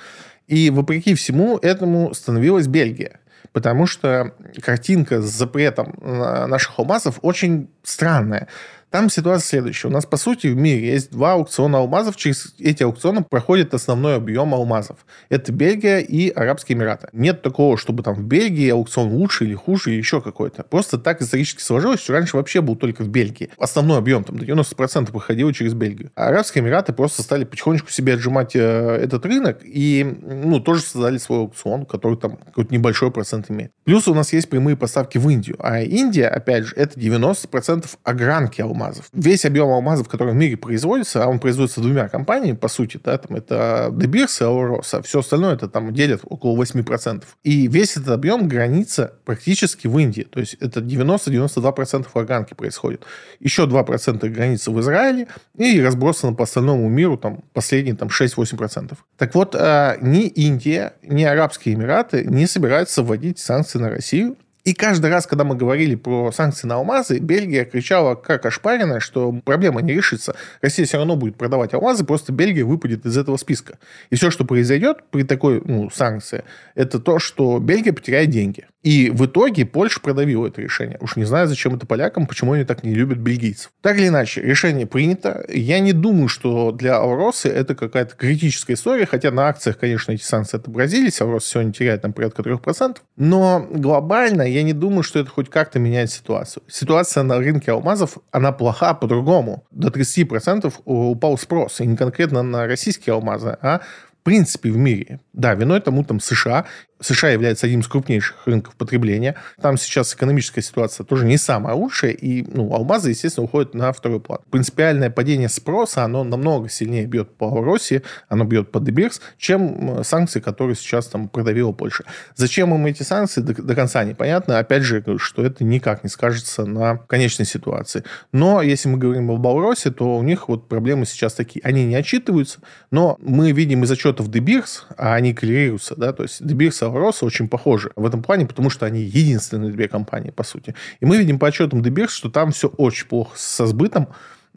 И вопреки всему этому становилась Бельгия. Потому что картинка с запретом наших алмазов очень странная. Там ситуация следующая. У нас, по сути, в мире есть два аукциона алмазов. Через эти аукционы проходит основной объем алмазов. Это Бельгия и Арабские Эмираты. Нет такого, чтобы там в Бельгии аукцион лучше или хуже, или еще какой-то. Просто так исторически сложилось, что раньше вообще был только в Бельгии. Основной объем, там, до 90% проходил через Бельгию. А Арабские Эмираты просто стали потихонечку себе отжимать э, этот рынок и, ну, тоже создали свой аукцион, который там какой-то небольшой процент имеет. Плюс у нас есть прямые поставки в Индию. А Индия, опять же, это 90% огранки алмазов алмазов. Весь объем алмазов, который в мире производится, а он производится двумя компаниями, по сути, да, там это De Beers и Auros, а все остальное это там делят около 8%. И весь этот объем граница практически в Индии. То есть это 90-92% органки происходит. Еще 2% границы в Израиле и разбросано по остальному миру там последние там 6-8%. Так вот, а, ни Индия, ни Арабские Эмираты не собираются вводить санкции на Россию и каждый раз, когда мы говорили про санкции на алмазы, Бельгия кричала как ошпаренная, что проблема не решится. Россия все равно будет продавать алмазы, просто Бельгия выпадет из этого списка. И все, что произойдет при такой ну, санкции, это то, что Бельгия потеряет деньги. И в итоге Польша продавила это решение. Уж не знаю, зачем это полякам, почему они так не любят бельгийцев. Так или иначе, решение принято. Я не думаю, что для Ауросы это какая-то критическая история, хотя на акциях, конечно, эти санкции отобразились. Аурос сегодня теряет там порядка 3%. Но глобально я не думаю, что это хоть как-то меняет ситуацию. Ситуация на рынке алмазов, она плоха по-другому. До 30% упал спрос. И не конкретно на российские алмазы, а в принципе в мире. Да, виной тому там США. США является одним из крупнейших рынков потребления. Там сейчас экономическая ситуация тоже не самая лучшая, и ну, алмазы, естественно, уходят на второй план. Принципиальное падение спроса, оно намного сильнее бьет по России, оно бьет по Дебирс, чем санкции, которые сейчас там продавила Польша. Зачем им эти санкции, до, до конца непонятно. Опять же, что это никак не скажется на конечной ситуации. Но если мы говорим об Беларуси, то у них вот проблемы сейчас такие. Они не отчитываются, но мы видим из отчетов Дебирс, а они коррелируются, да, то есть Дебирс Ross очень похожи в этом плане, потому что они единственные две компании, по сути. И мы видим по отчетам DBX, что там все очень плохо со сбытом,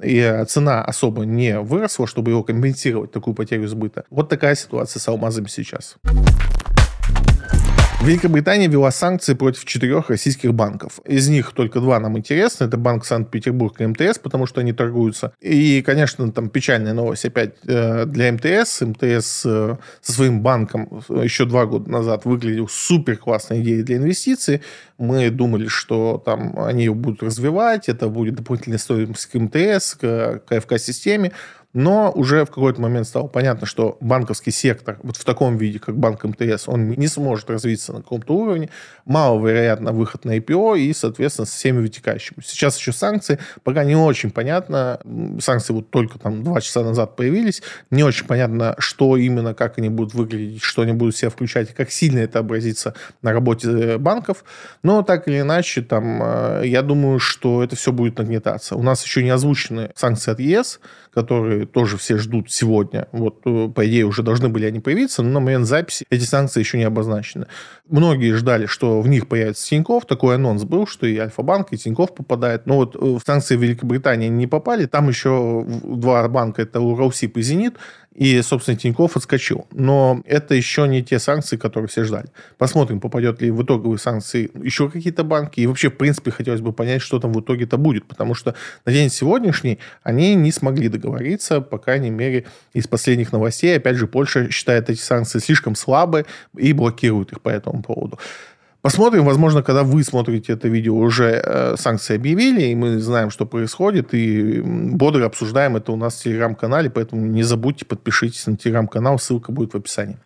и цена особо не выросла, чтобы его компенсировать, такую потерю сбыта. Вот такая ситуация с алмазами сейчас. Великобритания ввела санкции против четырех российских банков. Из них только два нам интересны. Это Банк Санкт-Петербург и МТС, потому что они торгуются. И, конечно, там печальная новость опять э, для МТС. МТС э, со своим банком еще два года назад выглядел супер классной идеей для инвестиций. Мы думали, что там они ее будут развивать, это будет дополнительная стоимость к МТС, к КФК-системе. Но уже в какой-то момент стало понятно, что банковский сектор вот в таком виде, как банк МТС, он не сможет развиться на каком-то уровне. Маловероятно выход на IPO и, соответственно, со всеми вытекающими. Сейчас еще санкции. Пока не очень понятно. Санкции вот только там два часа назад появились. Не очень понятно, что именно, как они будут выглядеть, что они будут себя включать, как сильно это образится на работе э, банков. Но так или иначе, там, э, я думаю, что это все будет нагнетаться. У нас еще не озвучены санкции от ЕС, которые тоже все ждут сегодня. Вот, э, по идее, уже должны были они появиться, но на момент записи эти санкции еще не обозначены. Многие ждали, что в них появится Тиньков. Такой анонс был, что и Альфа-банк, и Тиньков попадает. Но вот э, в санкции Великобритании не попали. Там еще два банка, это Уралсиб и Зенит, и, собственно, Тиньков отскочил. Но это еще не те санкции, которые все ждали. Посмотрим, попадет ли в итоговые санкции еще какие-то банки. И вообще, в принципе, хотелось бы понять, что там в итоге-то будет. Потому что на день сегодняшний они не смогли договориться, по крайней мере, из последних новостей. Опять же, Польша считает эти санкции слишком слабые и блокирует их по этому поводу. Посмотрим, возможно, когда вы смотрите это видео, уже э, санкции объявили, и мы знаем, что происходит, и бодро обсуждаем это у нас в Телеграм-канале, поэтому не забудьте, подпишитесь на Телеграм-канал, ссылка будет в описании.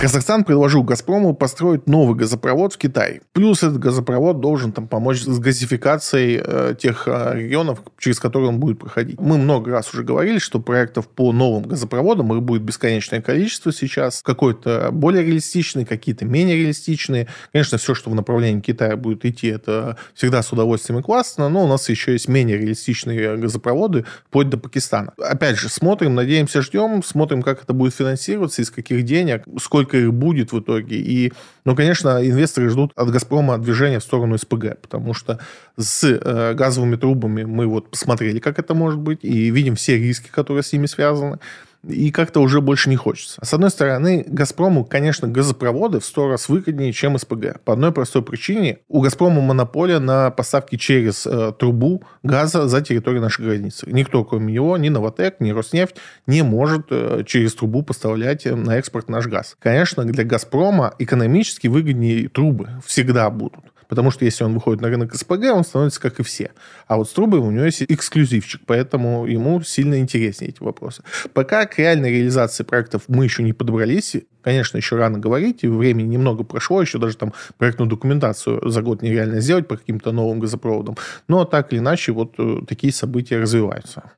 Казахстан предложил «Газпрому» построить новый газопровод в Китай. Плюс этот газопровод должен там помочь с газификацией э, тех э, регионов, через которые он будет проходить. Мы много раз уже говорили, что проектов по новым газопроводам их будет бесконечное количество сейчас. Какой-то более реалистичный, какие-то менее реалистичные. Конечно, все, что в направлении Китая будет идти, это всегда с удовольствием и классно, но у нас еще есть менее реалистичные газопроводы, вплоть до Пакистана. Опять же, смотрим, надеемся, ждем, смотрим, как это будет финансироваться, из каких денег, сколько сколько их будет в итоге. И, ну, конечно, инвесторы ждут от «Газпрома» движения в сторону СПГ, потому что с э, газовыми трубами мы вот посмотрели, как это может быть, и видим все риски, которые с ними связаны и как-то уже больше не хочется. С одной стороны, «Газпрому», конечно, газопроводы в сто раз выгоднее, чем СПГ. По одной простой причине. У «Газпрома» монополия на поставки через э, трубу газа за территорию нашей границы. Никто, кроме него, ни «Новотек», ни «Роснефть» не может э, через трубу поставлять э, на экспорт наш газ. Конечно, для «Газпрома» экономически выгоднее трубы всегда будут. Потому что если он выходит на рынок СПГ, он становится как и все. А вот с трубой у него есть эксклюзивчик, поэтому ему сильно интереснее эти вопросы. Пока к реальной реализации проектов мы еще не подобрались, конечно, еще рано говорить, времени немного прошло, еще даже там проектную документацию за год нереально сделать по каким-то новым газопроводам. Но так или иначе, вот э, такие события развиваются.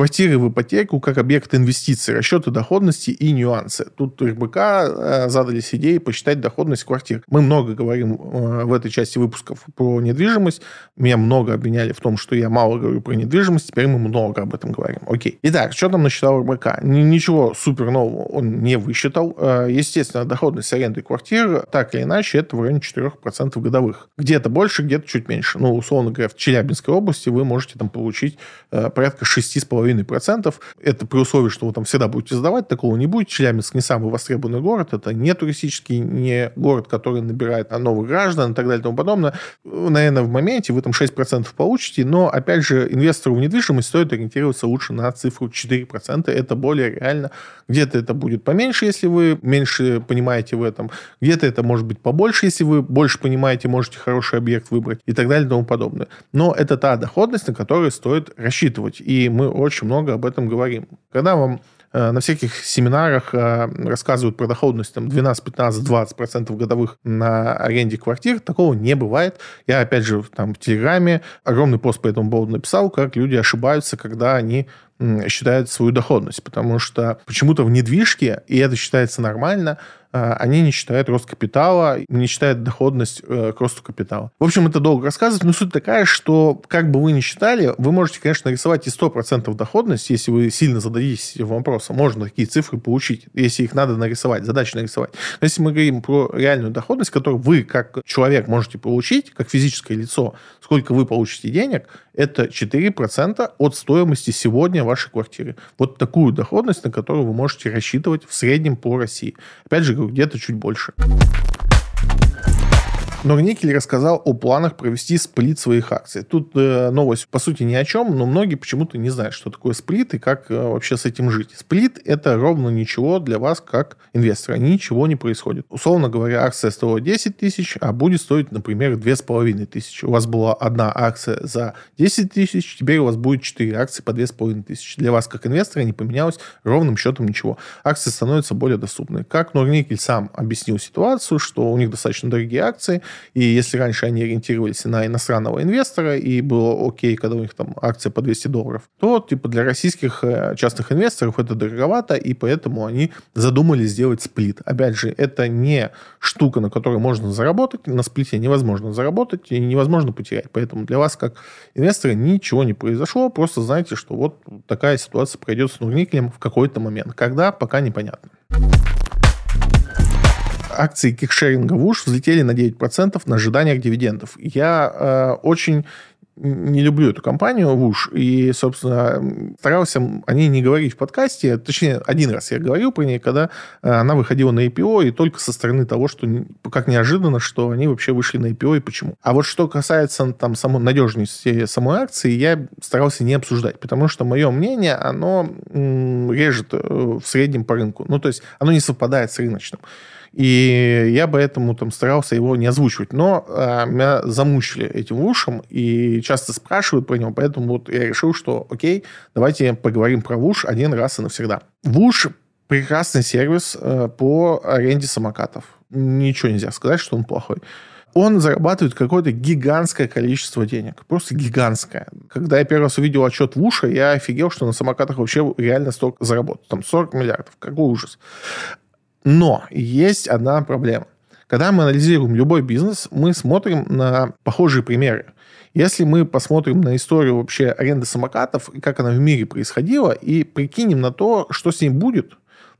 Квартиры в ипотеку как объект инвестиций, расчеты доходности и нюансы. Тут РБК э, задались идеей посчитать доходность квартир. Мы много говорим э, в этой части выпусков про недвижимость. Меня много обвиняли в том, что я мало говорю про недвижимость. Теперь мы много об этом говорим. Окей. Итак, что там насчитал РБК? Ничего супер нового он не высчитал. Э, естественно, доходность аренды квартир, так или иначе, это в районе 4% годовых. Где-то больше, где-то чуть меньше. Ну, условно говоря, в Челябинской области вы можете там получить порядка 6,5 2,5%. Это при условии, что вы там всегда будете сдавать, такого не будет. Челябинск не самый востребованный город, это не туристический, не город, который набирает новых граждан и так далее и тому подобное. Наверное, в моменте вы там 6% получите, но, опять же, инвестору в недвижимость стоит ориентироваться лучше на цифру 4%. Это более реально. Где-то это будет поменьше, если вы меньше понимаете в этом. Где-то это может быть побольше, если вы больше понимаете, можете хороший объект выбрать и так далее и тому подобное. Но это та доходность, на которую стоит рассчитывать. И мы очень много об этом говорим. Когда вам э, на всяких семинарах э, рассказывают про доходность там 12, 15, 20 процентов годовых на аренде квартир. Такого не бывает. Я, опять же, там в Телеграме огромный пост по этому поводу написал, как люди ошибаются, когда они считают свою доходность. Потому что почему-то в недвижке, и это считается нормально, они не считают рост капитала, не считают доходность э, к росту капитала. В общем, это долго рассказывать, но суть такая, что как бы вы ни считали, вы можете, конечно, нарисовать и 100% доходность, если вы сильно зададитесь вопросом. Можно такие цифры получить, если их надо нарисовать, задачи нарисовать. Но если мы говорим про реальную доходность, которую вы, как человек, можете получить, как физическое лицо, сколько вы получите денег, это 4% от стоимости сегодня вашей квартиры. Вот такую доходность, на которую вы можете рассчитывать в среднем по России. Опять же, где-то чуть больше. Норникель рассказал о планах провести сплит своих акций. Тут э, новость, по сути, ни о чем, но многие почему-то не знают, что такое сплит и как э, вообще с этим жить. Сплит – это ровно ничего для вас, как инвестора. Ничего не происходит. Условно говоря, акция стоила 10 тысяч, а будет стоить, например, 2,5 тысячи. У вас была одна акция за 10 тысяч, теперь у вас будет 4 акции по 2,5 тысячи. Для вас, как инвестора, не поменялось ровным счетом ничего. Акции становятся более доступны. Как Норникель сам объяснил ситуацию, что у них достаточно дорогие акции, и если раньше они ориентировались на иностранного инвестора, и было окей, когда у них там акция по 200 долларов, то типа для российских э, частных инвесторов это дороговато, и поэтому они задумали сделать сплит. Опять же, это не штука, на которой можно заработать, на сплите невозможно заработать и невозможно потерять. Поэтому для вас, как инвестора, ничего не произошло, просто знайте, что вот такая ситуация пройдет с Нурникелем в какой-то момент. Когда, пока непонятно акции кикшеринга ВУШ взлетели на 9% на ожиданиях дивидендов. Я э, очень не люблю эту компанию ВУШ, и, собственно, старался о ней не говорить в подкасте. Точнее, один раз я говорил про нее, когда э, она выходила на IPO, и только со стороны того, что как неожиданно, что они вообще вышли на IPO и почему. А вот что касается там самой надежности самой акции, я старался не обсуждать, потому что мое мнение, оно режет э, в среднем по рынку. Ну, то есть оно не совпадает с рыночным. И я поэтому там старался его не озвучивать. Но э, меня замучили этим ушем и часто спрашивают про него, поэтому вот я решил, что окей, давайте поговорим про ВУШ один раз и навсегда. ВУШ Прекрасный сервис э, по аренде самокатов. Ничего нельзя сказать, что он плохой он зарабатывает какое-то гигантское количество денег. Просто гигантское. Когда я первый раз увидел отчет в я офигел, что на самокатах вообще реально столько заработать. Там 40 миллиардов. Какой ужас. Но есть одна проблема. Когда мы анализируем любой бизнес, мы смотрим на похожие примеры. Если мы посмотрим на историю вообще аренды самокатов и как она в мире происходила, и прикинем на то, что с ним будет,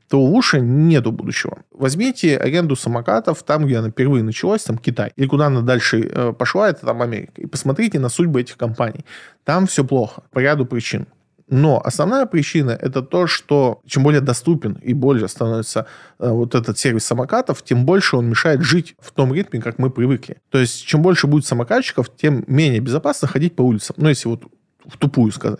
то Уши нету будущего. Возьмите аренду самокатов там, где она впервые началась, там Китай, или куда она дальше э, пошла, это там Америка, и посмотрите на судьбы этих компаний. Там все плохо по ряду причин. Но основная причина это то, что чем более доступен и более становится э, вот этот сервис самокатов, тем больше он мешает жить в том ритме, как мы привыкли. То есть чем больше будет самокатчиков, тем менее безопасно ходить по улицам. Ну, если вот в тупую сказать.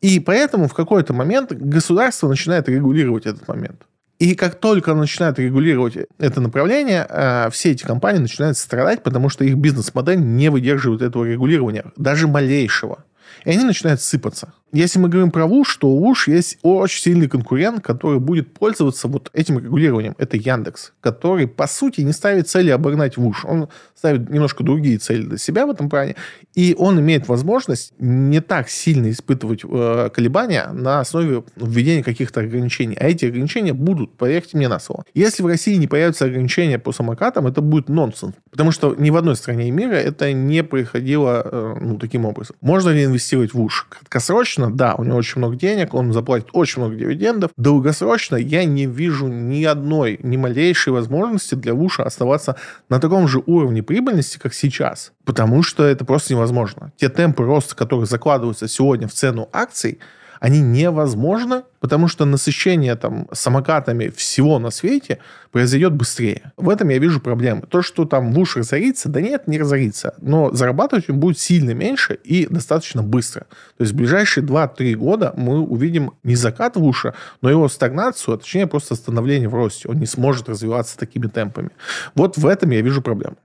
И поэтому в какой-то момент государство начинает регулировать этот момент. И как только начинает регулировать это направление, э, все эти компании начинают страдать, потому что их бизнес-модель не выдерживает этого регулирования, даже малейшего. И они начинают сыпаться. Если мы говорим про ВУШ, то у ВУШ есть очень сильный конкурент, который будет пользоваться вот этим регулированием. Это Яндекс, который, по сути, не ставит цели обогнать ВУШ. Он ставит немножко другие цели для себя в этом плане. И он имеет возможность не так сильно испытывать э, колебания на основе введения каких-то ограничений. А эти ограничения будут, поверьте мне на слово. Если в России не появятся ограничения по самокатам, это будет нонсенс. Потому что ни в одной стране мира это не происходило э, ну, таким образом. Можно ли инвестировать в ВУШ? Краткосрочно Краткосрочно, да, у него очень много денег, он заплатит очень много дивидендов. Долгосрочно я не вижу ни одной, ни малейшей возможности для Вуша оставаться на таком же уровне прибыльности, как сейчас. Потому что это просто невозможно. Те темпы роста, которые закладываются сегодня в цену акций – они невозможны, потому что насыщение там самокатами всего на свете произойдет быстрее. В этом я вижу проблемы. То, что там ВУШ разорится, да нет, не разорится. Но зарабатывать он будет сильно меньше и достаточно быстро. То есть в ближайшие 2-3 года мы увидим не закат ВУШа, но его стагнацию, а точнее просто становление в росте. Он не сможет развиваться такими темпами. Вот в этом я вижу проблему.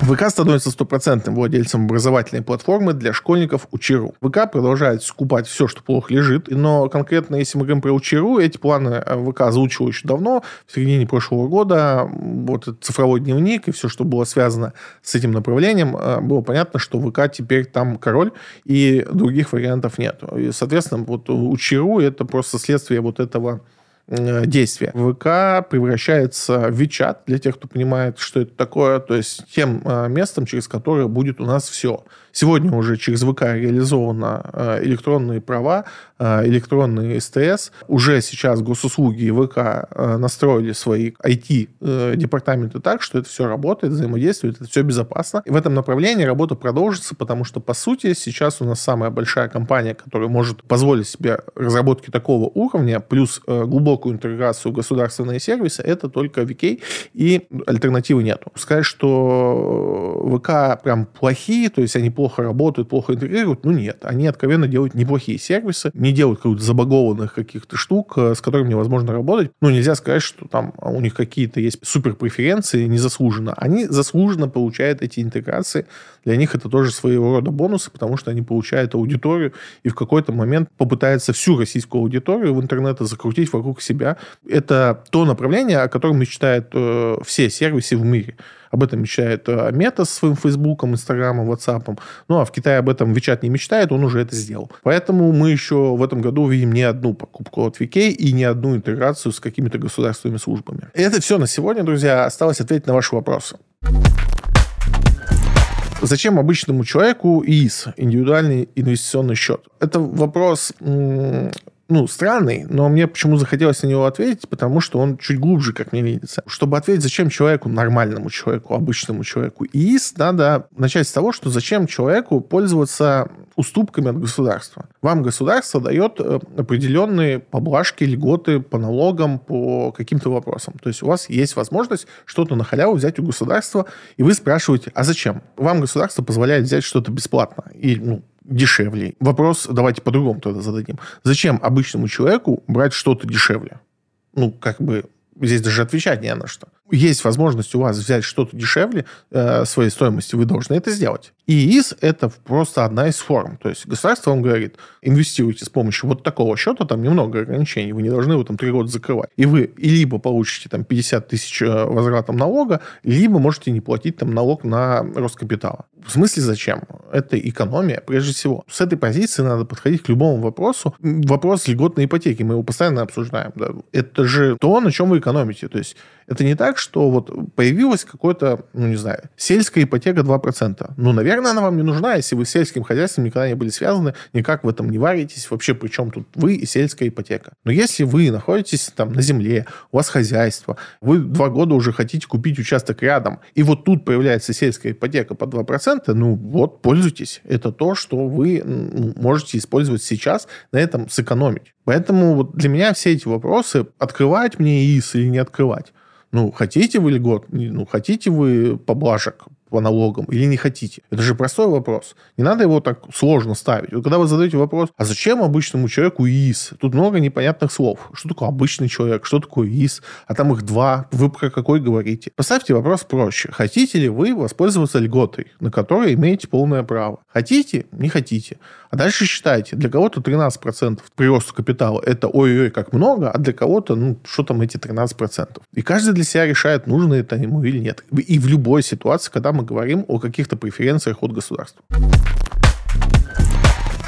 ВК становится стопроцентным владельцем образовательной платформы для школьников Учеру. ВК продолжает скупать все, что плохо лежит, но конкретно, если мы говорим про Учеру, эти планы э, ВК озвучил еще давно, в середине прошлого года. Вот этот цифровой дневник и все, что было связано с этим направлением, э, было понятно, что ВК теперь там король, и других вариантов нет. И, соответственно, вот Учеру это просто следствие вот этого действия. ВК превращается в WeChat, для тех, кто понимает, что это такое, то есть тем э, местом, через которое будет у нас все. Сегодня уже через ВК реализованы э, электронные права, электронные СТС. Уже сейчас госуслуги и ВК настроили свои IT-департаменты так, что это все работает, взаимодействует, это все безопасно. И в этом направлении работа продолжится, потому что, по сути, сейчас у нас самая большая компания, которая может позволить себе разработки такого уровня, плюс глубокую интеграцию в государственные сервисы, это только VK, и альтернативы нету. Сказать, что ВК прям плохие, то есть они плохо работают, плохо интегрируют, ну нет. Они откровенно делают неплохие сервисы, не делают каких-то забагованных каких-то штук, э, с которыми невозможно работать. Ну, нельзя сказать, что там у них какие-то есть супер преференции незаслуженно. Они заслуженно получают эти интеграции. Для них это тоже своего рода бонусы, потому что они получают аудиторию и в какой-то момент попытаются всю российскую аудиторию в интернете закрутить вокруг себя. Это то направление, о котором мечтают э, все сервисы в мире. Об этом мечтает э, Мета со своим Фейсбуком, Инстаграмом, Ватсапом. Ну, а в Китае об этом Вичат не мечтает, он уже это сделал. Поэтому мы еще в этом году увидим не одну покупку от VK и не одну интеграцию с какими-то государственными службами. И это все на сегодня, друзья. Осталось ответить на ваши вопросы. Зачем обычному человеку ИИС, индивидуальный инвестиционный счет? Это вопрос ну, странный, но мне почему захотелось на него ответить, потому что он чуть глубже, как мне видится. Чтобы ответить, зачем человеку, нормальному человеку, обычному человеку ИИС, надо начать с того, что зачем человеку пользоваться уступками от государства. Вам государство дает э, определенные поблажки, льготы по налогам, по каким-то вопросам. То есть у вас есть возможность что-то на халяву взять у государства, и вы спрашиваете, а зачем? Вам государство позволяет взять что-то бесплатно. И, ну, дешевле. Вопрос давайте по-другому тогда зададим. Зачем обычному человеку брать что-то дешевле? Ну, как бы здесь даже отвечать не на что. Есть возможность у вас взять что-то дешевле э, своей стоимости, вы должны это сделать. И ИИС – это просто одна из форм. То есть государство вам говорит, инвестируйте с помощью вот такого счета, там немного ограничений, вы не должны его там три года закрывать. И вы либо получите там 50 тысяч э, возвратом налога, либо можете не платить там налог на рост капитала. В смысле зачем? Это экономия, прежде всего. С этой позиции надо подходить к любому вопросу. Вопрос льготной ипотеки, мы его постоянно обсуждаем. Да? Это же то, на чем вы экономите. То есть это не так, что вот появилась какой-то, ну не знаю, сельская ипотека 2%. Ну, наверное, она вам не нужна, если вы с сельским хозяйством никогда не были связаны, никак в этом не варитесь. Вообще, при чем тут вы и сельская ипотека? Но если вы находитесь там на земле, у вас хозяйство, вы два года уже хотите купить участок рядом, и вот тут появляется сельская ипотека по 2%, ну вот, пользуйтесь. Это то, что вы можете использовать сейчас, на этом сэкономить. Поэтому вот для меня все эти вопросы, открывать мне ИИС или не открывать, ну, хотите вы льгот, ну, хотите вы поблажек, по налогам или не хотите? Это же простой вопрос. Не надо его так сложно ставить. Вот когда вы задаете вопрос, а зачем обычному человеку ИИС? Тут много непонятных слов. Что такое обычный человек? Что такое ИИС? А там их два. Вы про какой говорите? Поставьте вопрос проще. Хотите ли вы воспользоваться льготой, на которой имеете полное право? Хотите? Не хотите. А дальше считайте. Для кого-то 13% прироста капитала – это ой-ой, как много, а для кого-то, ну, что там эти 13%? И каждый для себя решает, нужно это ему или нет. И в любой ситуации, когда мы говорим о каких-то преференциях от государства.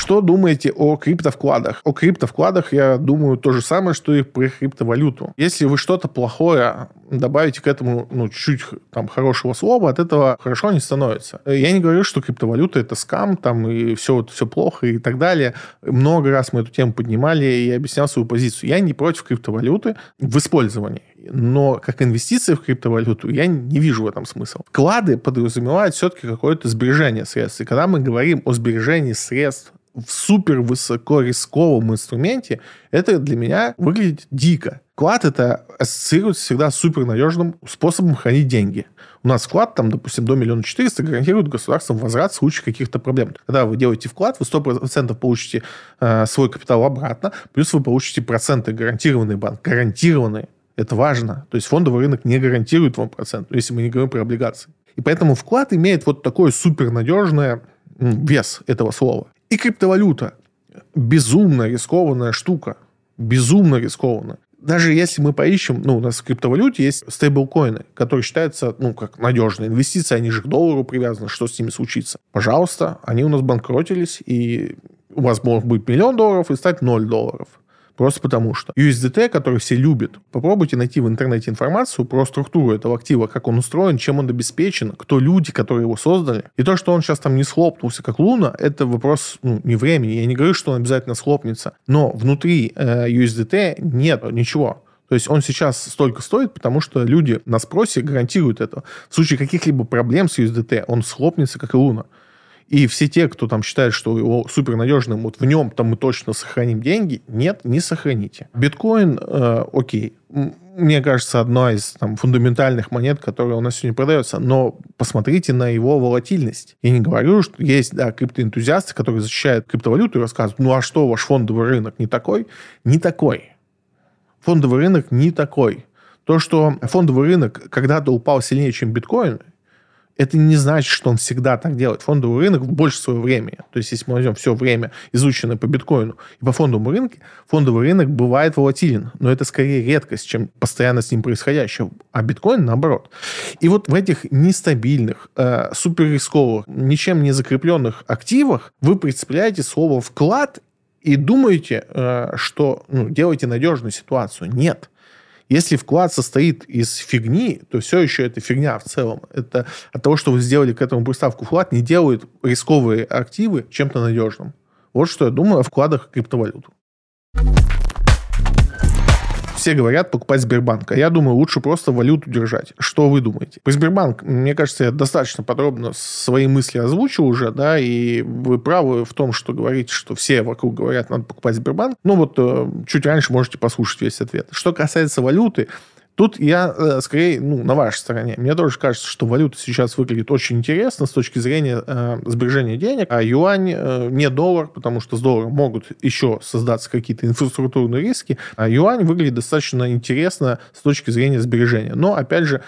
Что думаете о криптовкладах? О криптовкладах я думаю то же самое, что и про криптовалюту. Если вы что-то плохое добавите к этому ну, чуть-чуть там хорошего слова, от этого хорошо не становится. Я не говорю, что криптовалюта это скам, там и все, все плохо и так далее. Много раз мы эту тему поднимали и объяснял свою позицию. Я не против криптовалюты в использовании но как инвестиции в криптовалюту я не вижу в этом смысла. Вклады подразумевают все-таки какое-то сбережение средств. И когда мы говорим о сбережении средств в супер высоко рисковом инструменте, это для меня выглядит дико. Вклад это ассоциируется всегда с супернадежным способом хранить деньги. У нас вклад, там, допустим, до миллиона четыреста гарантирует государством возврат в случае каких-то проблем. Когда вы делаете вклад, вы 100% получите э, свой капитал обратно, плюс вы получите проценты гарантированный банк. Гарантированные. Это важно. То есть фондовый рынок не гарантирует вам процент, если мы не говорим про облигации. И поэтому вклад имеет вот такой супернадежный вес этого слова. И криптовалюта. Безумно рискованная штука. Безумно рискованная. Даже если мы поищем, ну, у нас в криптовалюте есть стейблкоины, которые считаются, ну, как надежные инвестиции, они же к доллару привязаны, что с ними случится? Пожалуйста, они у нас банкротились, и у вас может быть миллион долларов и стать ноль долларов. Просто потому что. USDT, который все любят, попробуйте найти в интернете информацию про структуру этого актива, как он устроен, чем он обеспечен, кто люди, которые его создали. И то, что он сейчас там не схлопнулся, как Луна, это вопрос ну, не времени. Я не говорю, что он обязательно схлопнется. Но внутри э, USDT нет ничего. То есть он сейчас столько стоит, потому что люди на спросе гарантируют это. В случае каких-либо проблем с USDT он схлопнется, как и Луна. И все те, кто там считает, что его супернадежным, вот в нем там мы точно сохраним деньги, нет, не сохраните. Биткоин, э, окей, мне кажется, одна из там, фундаментальных монет, которая у нас сегодня продается. Но посмотрите на его волатильность. Я не говорю, что есть да, криптоэнтузиасты, которые защищают криптовалюту и рассказывают, ну а что, ваш фондовый рынок не такой? Не такой. Фондовый рынок не такой. То, что фондовый рынок когда-то упал сильнее, чем биткоин, это не значит, что он всегда так делает. Фондовый рынок больше своего времени. То есть, если мы возьмем все время, изученное по биткоину и по фондовому рынку, фондовый рынок бывает волатилен, но это скорее редкость, чем постоянно с ним происходящее. А биткоин наоборот. И вот в этих нестабильных, э, суперрисковых, ничем не закрепленных активах вы представляете слово «вклад» и думаете, э, что ну, делаете надежную ситуацию. Нет. Если вклад состоит из фигни, то все еще это фигня в целом. Это от того, что вы сделали к этому приставку вклад, не делает рисковые активы чем-то надежным. Вот что я думаю о вкладах в криптовалюту все говорят покупать Сбербанк. А я думаю, лучше просто валюту держать. Что вы думаете? По Сбербанк, мне кажется, я достаточно подробно свои мысли озвучил уже, да, и вы правы в том, что говорите, что все вокруг говорят, надо покупать Сбербанк. Ну вот э, чуть раньше можете послушать весь ответ. Что касается валюты, Тут я э, скорее ну, на вашей стороне. Мне тоже кажется, что валюта сейчас выглядит очень интересно с точки зрения э, сбережения денег, а юань э, не доллар, потому что с долларом могут еще создаться какие-то инфраструктурные риски, а юань выглядит достаточно интересно с точки зрения сбережения. Но, опять же,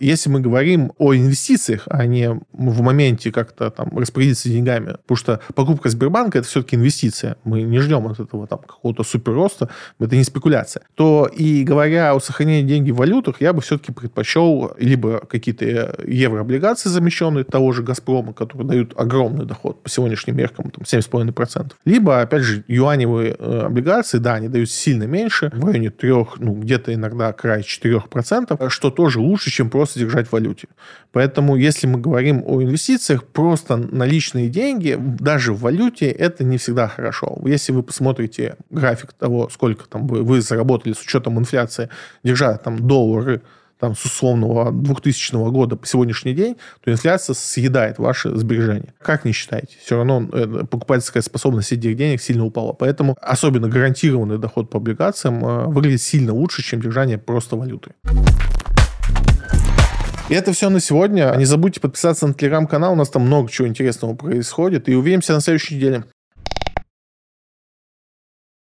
если мы говорим о инвестициях, а не в моменте как-то там распорядиться деньгами, потому что покупка Сбербанка это все-таки инвестиция, мы не ждем от этого там какого-то суперроста, это не спекуляция, то и говоря о сохранении денег в валютах, я бы все-таки предпочел либо какие-то еврооблигации замещенные того же Газпрома, которые дают огромный доход по сегодняшним меркам, там 7,5%, либо, опять же, юаневые э, облигации, да, они дают сильно меньше, в районе 3, ну, где-то иногда край 4%, что тоже лучше лучше, чем просто держать в валюте. Поэтому, если мы говорим о инвестициях, просто наличные деньги, даже в валюте, это не всегда хорошо. Если вы посмотрите график того, сколько там вы, вы заработали с учетом инфляции, держа там доллары, там, с условного 2000 года по сегодняшний день, то инфляция съедает ваши сбережения. Как не считаете? Все равно э, покупательская способность этих денег сильно упала. Поэтому особенно гарантированный доход по облигациям э, выглядит сильно лучше, чем держание просто валюты. И это все на сегодня. Не забудьте подписаться на телеграм-канал. У нас там много чего интересного происходит. И увидимся на следующей неделе.